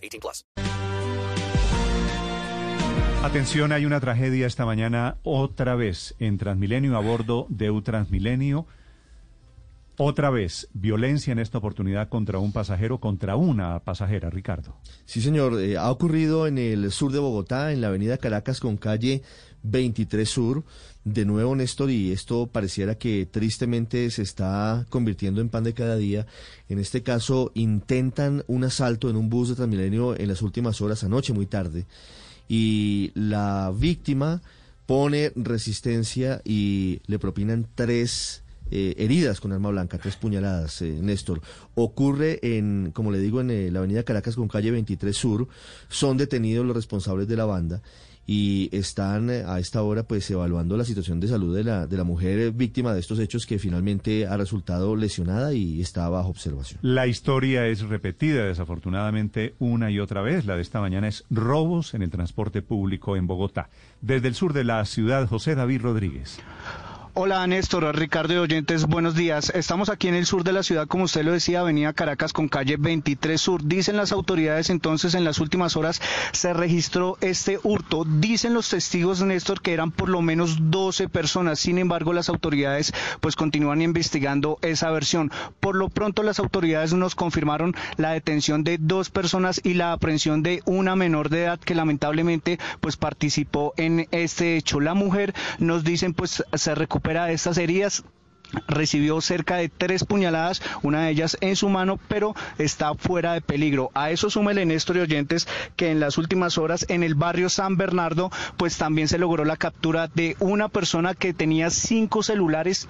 18 plus. Atención, hay una tragedia esta mañana otra vez en Transmilenio a bordo de Transmilenio. Otra vez, violencia en esta oportunidad contra un pasajero, contra una pasajera, Ricardo. Sí, señor. Eh, ha ocurrido en el sur de Bogotá, en la avenida Caracas con calle 23 Sur. De nuevo, Néstor, y esto pareciera que tristemente se está convirtiendo en pan de cada día. En este caso, intentan un asalto en un bus de Transmilenio en las últimas horas, anoche muy tarde. Y la víctima pone resistencia y le propinan tres eh, heridas con arma blanca, tres puñaladas, eh, Néstor. Ocurre en, como le digo, en eh, la avenida Caracas con calle 23 Sur. Son detenidos los responsables de la banda y están a esta hora pues evaluando la situación de salud de la, de la mujer víctima de estos hechos que finalmente ha resultado lesionada y está bajo observación. La historia es repetida desafortunadamente una y otra vez. La de esta mañana es robos en el transporte público en Bogotá. Desde el sur de la ciudad, José David Rodríguez. Hola Néstor, Ricardo y oyentes, buenos días. Estamos aquí en el sur de la ciudad, como usted lo decía, Avenida Caracas con calle 23 Sur. Dicen las autoridades entonces en las últimas horas se registró este hurto. Dicen los testigos, Néstor, que eran por lo menos 12 personas. Sin embargo, las autoridades pues continúan investigando esa versión. Por lo pronto las autoridades nos confirmaron la detención de dos personas y la aprehensión de una menor de edad que lamentablemente pues participó en este hecho. La mujer nos dicen pues se recuperó de estas heridas recibió cerca de tres puñaladas, una de ellas en su mano, pero está fuera de peligro. A eso súmele, Néstor y oyentes, que en las últimas horas en el barrio San Bernardo, pues también se logró la captura de una persona que tenía cinco celulares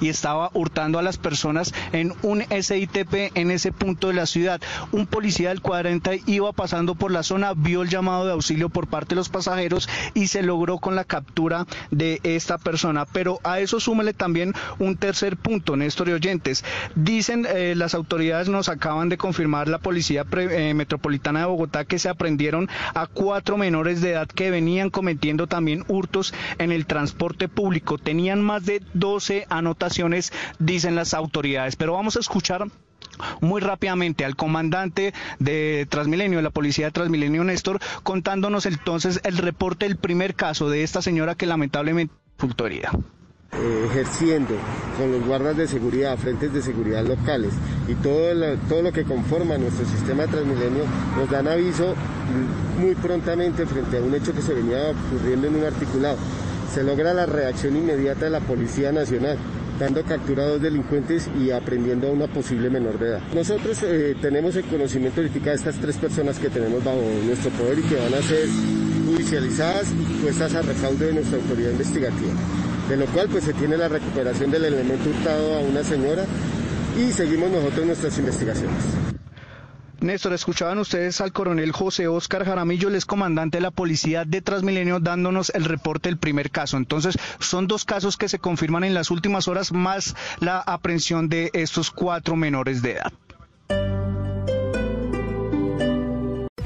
y estaba hurtando a las personas en un SITP en ese punto de la ciudad. Un policía del 40 iba pasando por la zona, vio el llamado de auxilio por parte de los pasajeros y se logró con la captura de esta persona. Pero a eso súmele también tercer punto, Néstor y oyentes. Dicen eh, las autoridades, nos acaban de confirmar la Policía eh, Metropolitana de Bogotá que se aprendieron a cuatro menores de edad que venían cometiendo también hurtos en el transporte público. Tenían más de 12 anotaciones, dicen las autoridades. Pero vamos a escuchar muy rápidamente al comandante de Transmilenio, la policía de Transmilenio, Néstor, contándonos entonces el reporte del primer caso de esta señora que lamentablemente fue herida. Eh, ejerciendo con los guardas de seguridad, frentes de seguridad locales y todo lo, todo lo que conforma nuestro sistema Transmilenio nos dan aviso muy prontamente frente a un hecho que se venía ocurriendo en un articulado. Se logra la reacción inmediata de la Policía Nacional dando captura a dos delincuentes y aprendiendo a una posible menor de edad. Nosotros eh, tenemos el conocimiento de estas tres personas que tenemos bajo nuestro poder y que van a ser judicializadas y puestas a recaudo de nuestra autoridad investigativa de lo cual pues se tiene la recuperación del elemento hurtado a una señora y seguimos nosotros nuestras investigaciones. Néstor, escuchaban ustedes al coronel José Oscar Jaramillo, el ex comandante de la policía de Transmilenio, dándonos el reporte del primer caso. Entonces, son dos casos que se confirman en las últimas horas, más la aprehensión de estos cuatro menores de edad.